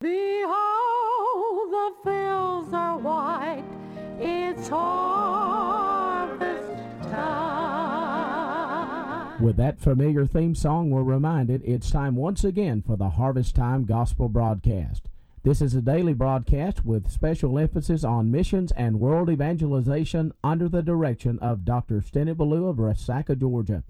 Behold, the fields are white. It's harvest time. With that familiar theme song, we're reminded it's time once again for the Harvest Time Gospel broadcast. This is a daily broadcast with special emphasis on missions and world evangelization under the direction of Dr. Stennett Ballou of Resaca, Georgia.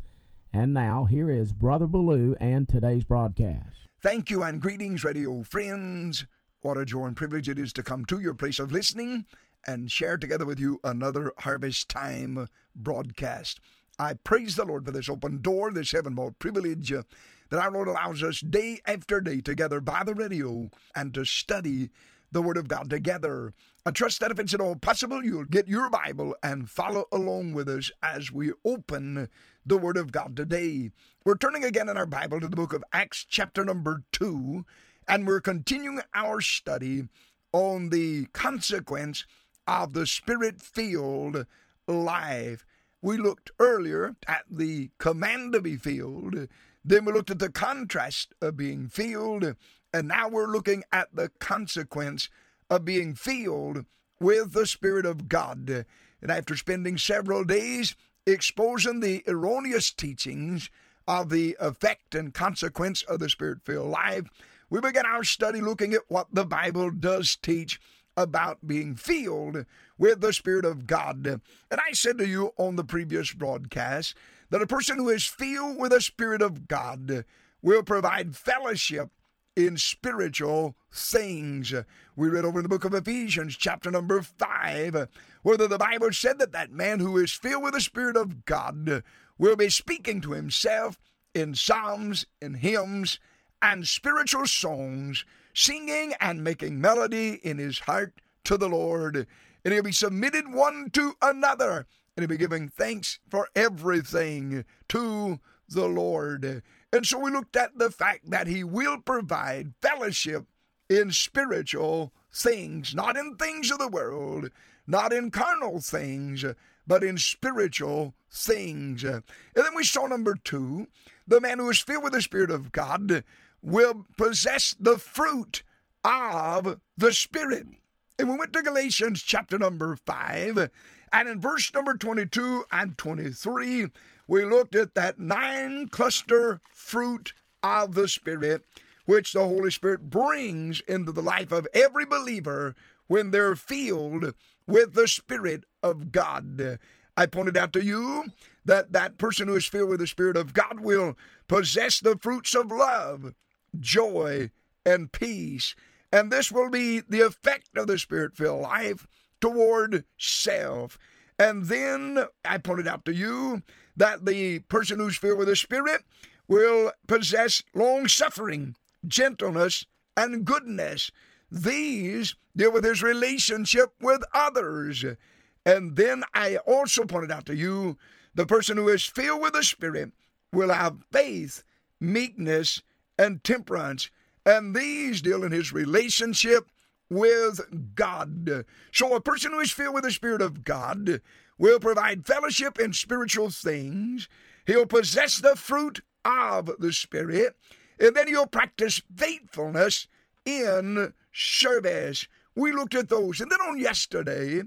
And now, here is Brother Ballou and today's broadcast. Thank you and greetings, radio friends. What a joy and privilege it is to come to your place of listening and share together with you another Harvest Time broadcast. I praise the Lord for this open door, this heavenly privilege uh, that our Lord allows us day after day together by the radio and to study the Word of God together. I trust that if it's at all possible, you'll get your Bible and follow along with us as we open the Word of God today. We're turning again in our Bible to the book of Acts, chapter number 2, and we're continuing our study on the consequence of the Spirit filled life. We looked earlier at the command to be filled, then we looked at the contrast of being filled, and now we're looking at the consequence of being filled with the Spirit of God. And after spending several days exposing the erroneous teachings of the effect and consequence of the Spirit filled life, we begin our study looking at what the Bible does teach about being filled with the Spirit of God. And I said to you on the previous broadcast that a person who is filled with the Spirit of God will provide fellowship in spiritual things. We read over in the book of Ephesians, chapter number 5, where the Bible said that that man who is filled with the Spirit of God will be speaking to himself in psalms, in hymns, and spiritual songs, singing and making melody in his heart to the Lord. And he'll be submitted one to another, and he'll be giving thanks for everything to the Lord. And so we looked at the fact that he will provide fellowship in spiritual things, not in things of the world, not in carnal things, but in spiritual things. And then we saw number two the man who is filled with the Spirit of God will possess the fruit of the Spirit. And we went to Galatians chapter number 5, and in verse number 22 and 23, we looked at that nine cluster fruit of the Spirit, which the Holy Spirit brings into the life of every believer when they're filled with the Spirit of God. I pointed out to you that that person who is filled with the Spirit of God will possess the fruits of love, joy, and peace. And this will be the effect of the Spirit filled life toward self. And then I pointed out to you that the person who's filled with the Spirit will possess long suffering, gentleness, and goodness. These deal with his relationship with others. And then I also pointed out to you the person who is filled with the Spirit will have faith, meekness, and temperance. And these deal in his relationship with God. So a person who is filled with the Spirit of God will provide fellowship in spiritual things. He'll possess the fruit of the Spirit, and then he'll practice faithfulness in service. We looked at those. And then on yesterday,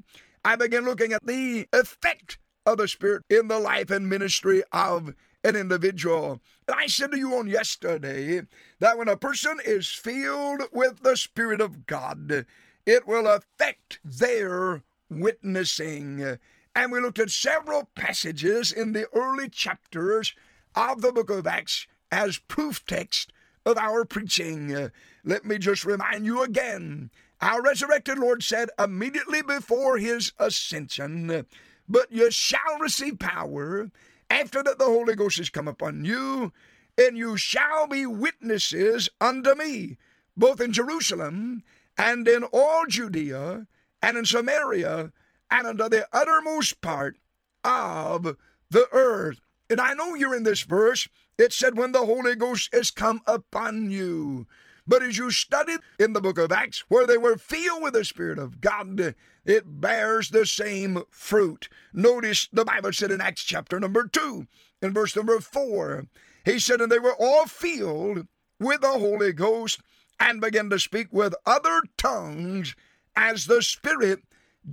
I began looking at the effect of the Spirit in the life and ministry of an individual. And I said to you on yesterday that when a person is filled with the Spirit of God, it will affect their witnessing. And we looked at several passages in the early chapters of the book of Acts as proof text of our preaching. Let me just remind you again. Our resurrected Lord said immediately before his ascension, But you shall receive power after that the Holy Ghost has come upon you, and you shall be witnesses unto me, both in Jerusalem and in all Judea and in Samaria and unto the uttermost part of the earth. And I know you're in this verse. It said, When the Holy Ghost is come upon you. But as you studied in the book of Acts, where they were filled with the Spirit of God, it bears the same fruit. Notice the Bible said in Acts chapter number 2, in verse number 4, he said, And they were all filled with the Holy Ghost and began to speak with other tongues as the Spirit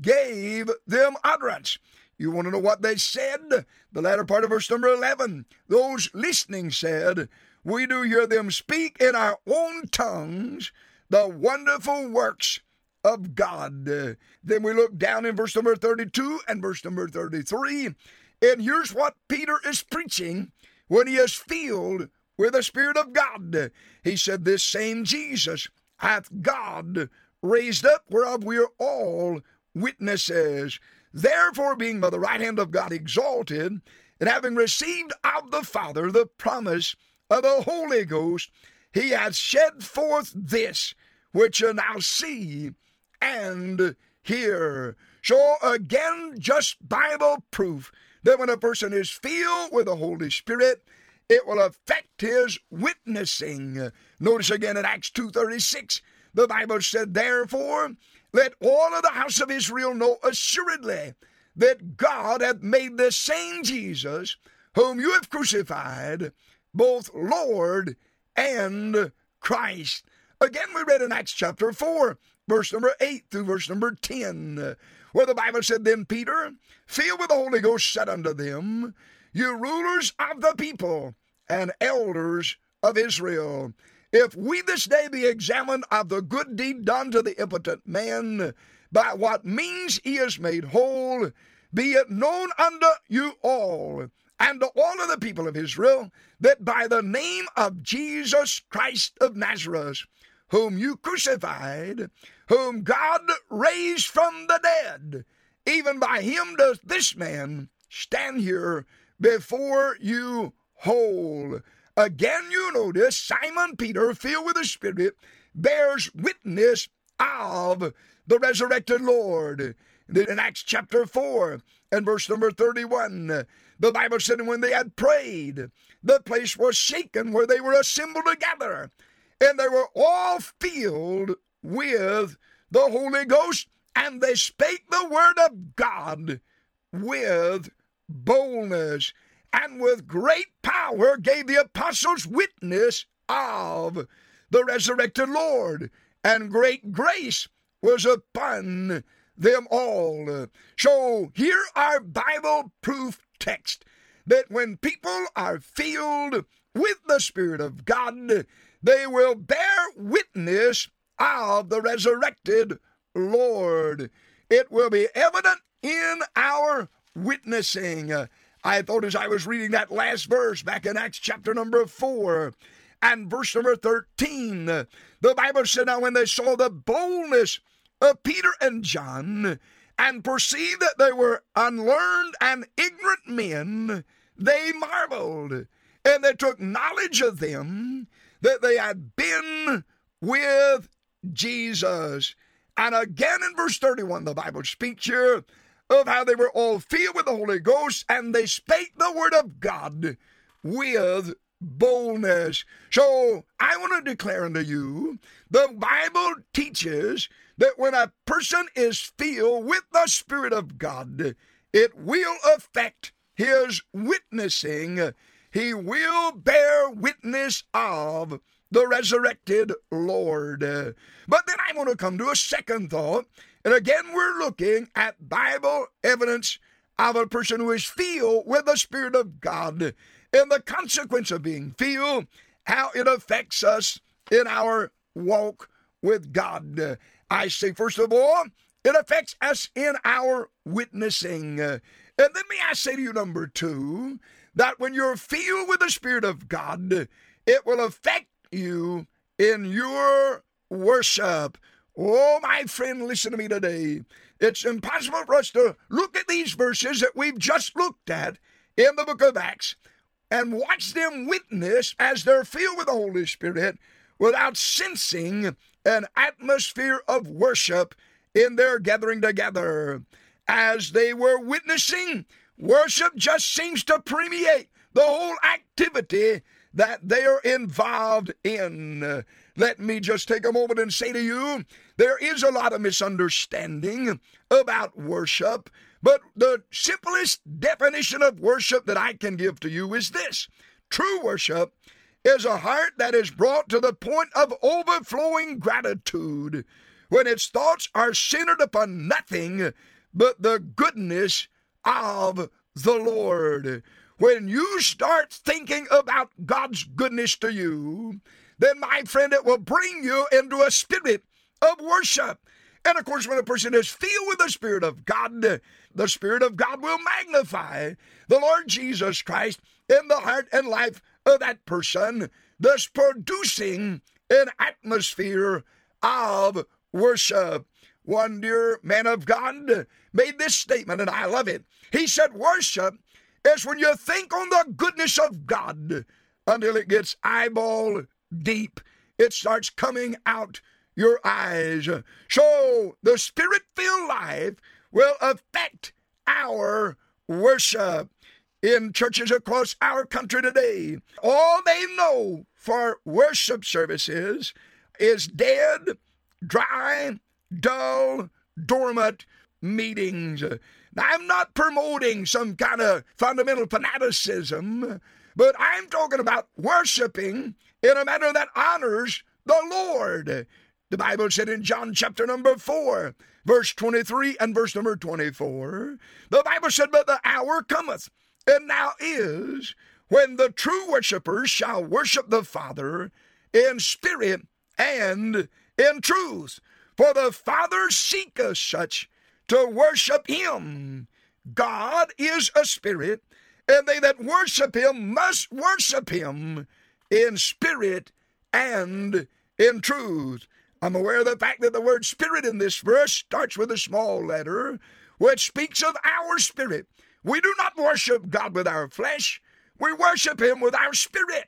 gave them utterance. You want to know what they said? The latter part of verse number 11. Those listening said, We do hear them speak in our own tongues the wonderful works of God. Then we look down in verse number 32 and verse number 33. And here's what Peter is preaching when he is filled with the Spirit of God. He said, This same Jesus hath God raised up, whereof we are all witnesses. Therefore, being by the right hand of God exalted, and having received of the Father the promise of the Holy Ghost, he hath shed forth this which you now see and hear. So, again, just Bible proof that when a person is filled with the Holy Spirit, it will affect his witnessing. Notice again in Acts 2.36, the Bible said, Therefore, let all of the house of Israel know assuredly that God hath made the same Jesus, whom you have crucified, both Lord and Christ. Again, we read in Acts chapter 4, verse number 8 through verse number 10, where the Bible said, Then Peter, filled with the Holy Ghost, said unto them, You rulers of the people and elders of Israel, if we this day be examined of the good deed done to the impotent man, by what means he is made whole, be it known unto you all, and to all of the people of Israel, that by the name of Jesus Christ of Nazareth, whom you crucified, whom God raised from the dead, even by him does this man stand here before you whole. Again, you notice Simon Peter, filled with the Spirit, bears witness of the resurrected Lord. In Acts chapter 4 and verse number 31, the Bible said, when they had prayed, the place was shaken where they were assembled together, and they were all filled with the Holy Ghost, and they spake the word of God with boldness and with great power gave the apostles witness of the resurrected Lord, and great grace was upon them all. So here are Bible proof text that when people are filled with the Spirit of God, they will bear witness of the resurrected Lord. It will be evident in our witnessing. I thought as I was reading that last verse back in Acts chapter number 4 and verse number 13, the Bible said, Now when they saw the boldness of Peter and John and perceived that they were unlearned and ignorant men, they marveled and they took knowledge of them that they had been with Jesus. And again in verse 31, the Bible speaks here of how they were all filled with the Holy Ghost and they spake the word of God with boldness. So I want to declare unto you the Bible teaches that when a person is filled with the Spirit of God, it will affect his witnessing. He will bear witness of the resurrected Lord. But then I want to come to a second thought and again, we're looking at Bible evidence of a person who is filled with the Spirit of God and the consequence of being filled, how it affects us in our walk with God. I say, first of all, it affects us in our witnessing. And then may I say to you, number two, that when you're filled with the Spirit of God, it will affect you in your worship. Oh, my friend, listen to me today. It's impossible for us to look at these verses that we've just looked at in the book of Acts and watch them witness as they're filled with the Holy Spirit without sensing an atmosphere of worship in their gathering together. As they were witnessing, worship just seems to permeate the whole activity that they are involved in. Let me just take a moment and say to you there is a lot of misunderstanding about worship, but the simplest definition of worship that I can give to you is this true worship is a heart that is brought to the point of overflowing gratitude when its thoughts are centered upon nothing but the goodness of the Lord. When you start thinking about God's goodness to you, then, my friend, it will bring you into a spirit of worship. And of course, when a person is filled with the Spirit of God, the Spirit of God will magnify the Lord Jesus Christ in the heart and life of that person, thus producing an atmosphere of worship. One dear man of God made this statement, and I love it. He said, Worship is when you think on the goodness of God until it gets eyeball deep. It starts coming out your eyes. So the spirit filled life will affect our worship in churches across our country today. All they know for worship services is dead, dry, dull, dormant meetings. I'm not promoting some kind of fundamental fanaticism, but I'm talking about worshiping in a manner that honors the Lord. The Bible said in John chapter number 4, verse 23 and verse number 24, the Bible said, But the hour cometh, and now is, when the true worshippers shall worship the Father in spirit and in truth. For the Father seeketh such to worship him. God is a spirit, and they that worship him must worship him in spirit and in truth. I'm aware of the fact that the word spirit in this verse starts with a small letter, which speaks of our spirit. We do not worship God with our flesh, we worship Him with our spirit.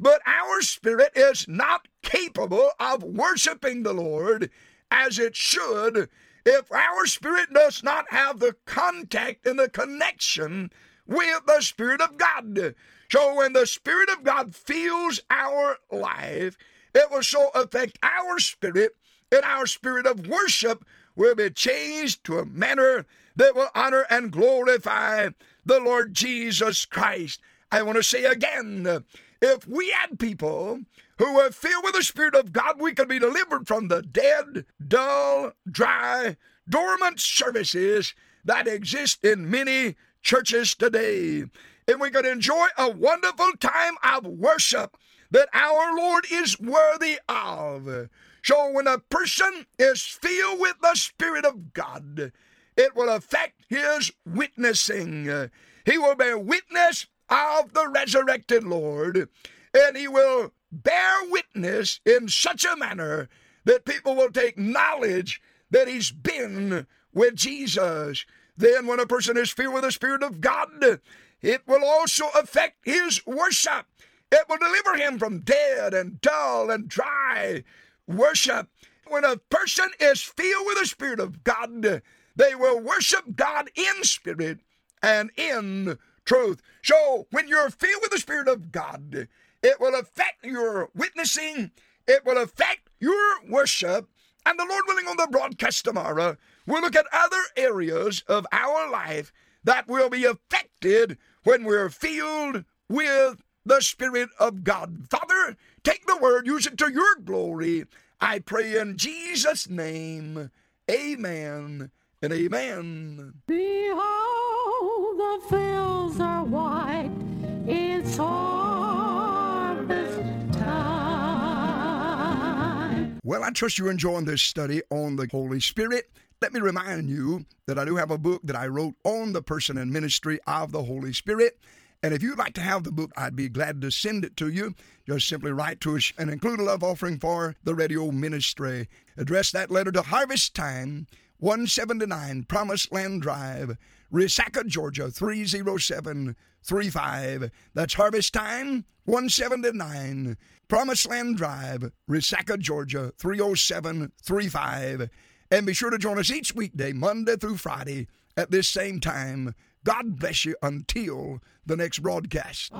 But our spirit is not capable of worshiping the Lord as it should if our spirit does not have the contact and the connection with the Spirit of God. So when the Spirit of God fills our life, it will so affect our spirit, and our spirit of worship will be changed to a manner that will honor and glorify the Lord Jesus Christ. I want to say again, if we had people who were filled with the Spirit of God, we could be delivered from the dead, dull, dry, dormant services that exist in many churches today. And we could enjoy a wonderful time of worship that our Lord is worthy of. So when a person is filled with the Spirit of God, it will affect his witnessing. He will bear witness of the resurrected Lord, and he will bear witness in such a manner that people will take knowledge that he's been with Jesus. Then, when a person is filled with the Spirit of God, it will also affect his worship. It will deliver him from dead and dull and dry worship. When a person is filled with the Spirit of God, they will worship God in spirit and in truth. So, when you're filled with the Spirit of God, it will affect your witnessing, it will affect your worship, and the Lord willing, on the broadcast tomorrow, we'll look at other areas of our life that will be affected when we're filled with the Spirit of God. Father, take the word, use it to your glory. I pray in Jesus' name. Amen and amen. Behold, the fields are white. It's harvest time. Well, I trust you're enjoying this study on the Holy Spirit. Let me remind you that I do have a book that I wrote on the person and ministry of the Holy Spirit. And if you'd like to have the book, I'd be glad to send it to you. Just simply write to us and include a love offering for the radio ministry. Address that letter to Harvest Time, 179 Promised Land Drive, Resaca, Georgia 30735. That's Harvest Time, 179 Promised Land Drive, Resaca, Georgia 30735. And be sure to join us each weekday, Monday through Friday, at this same time. God bless you until the next broadcast.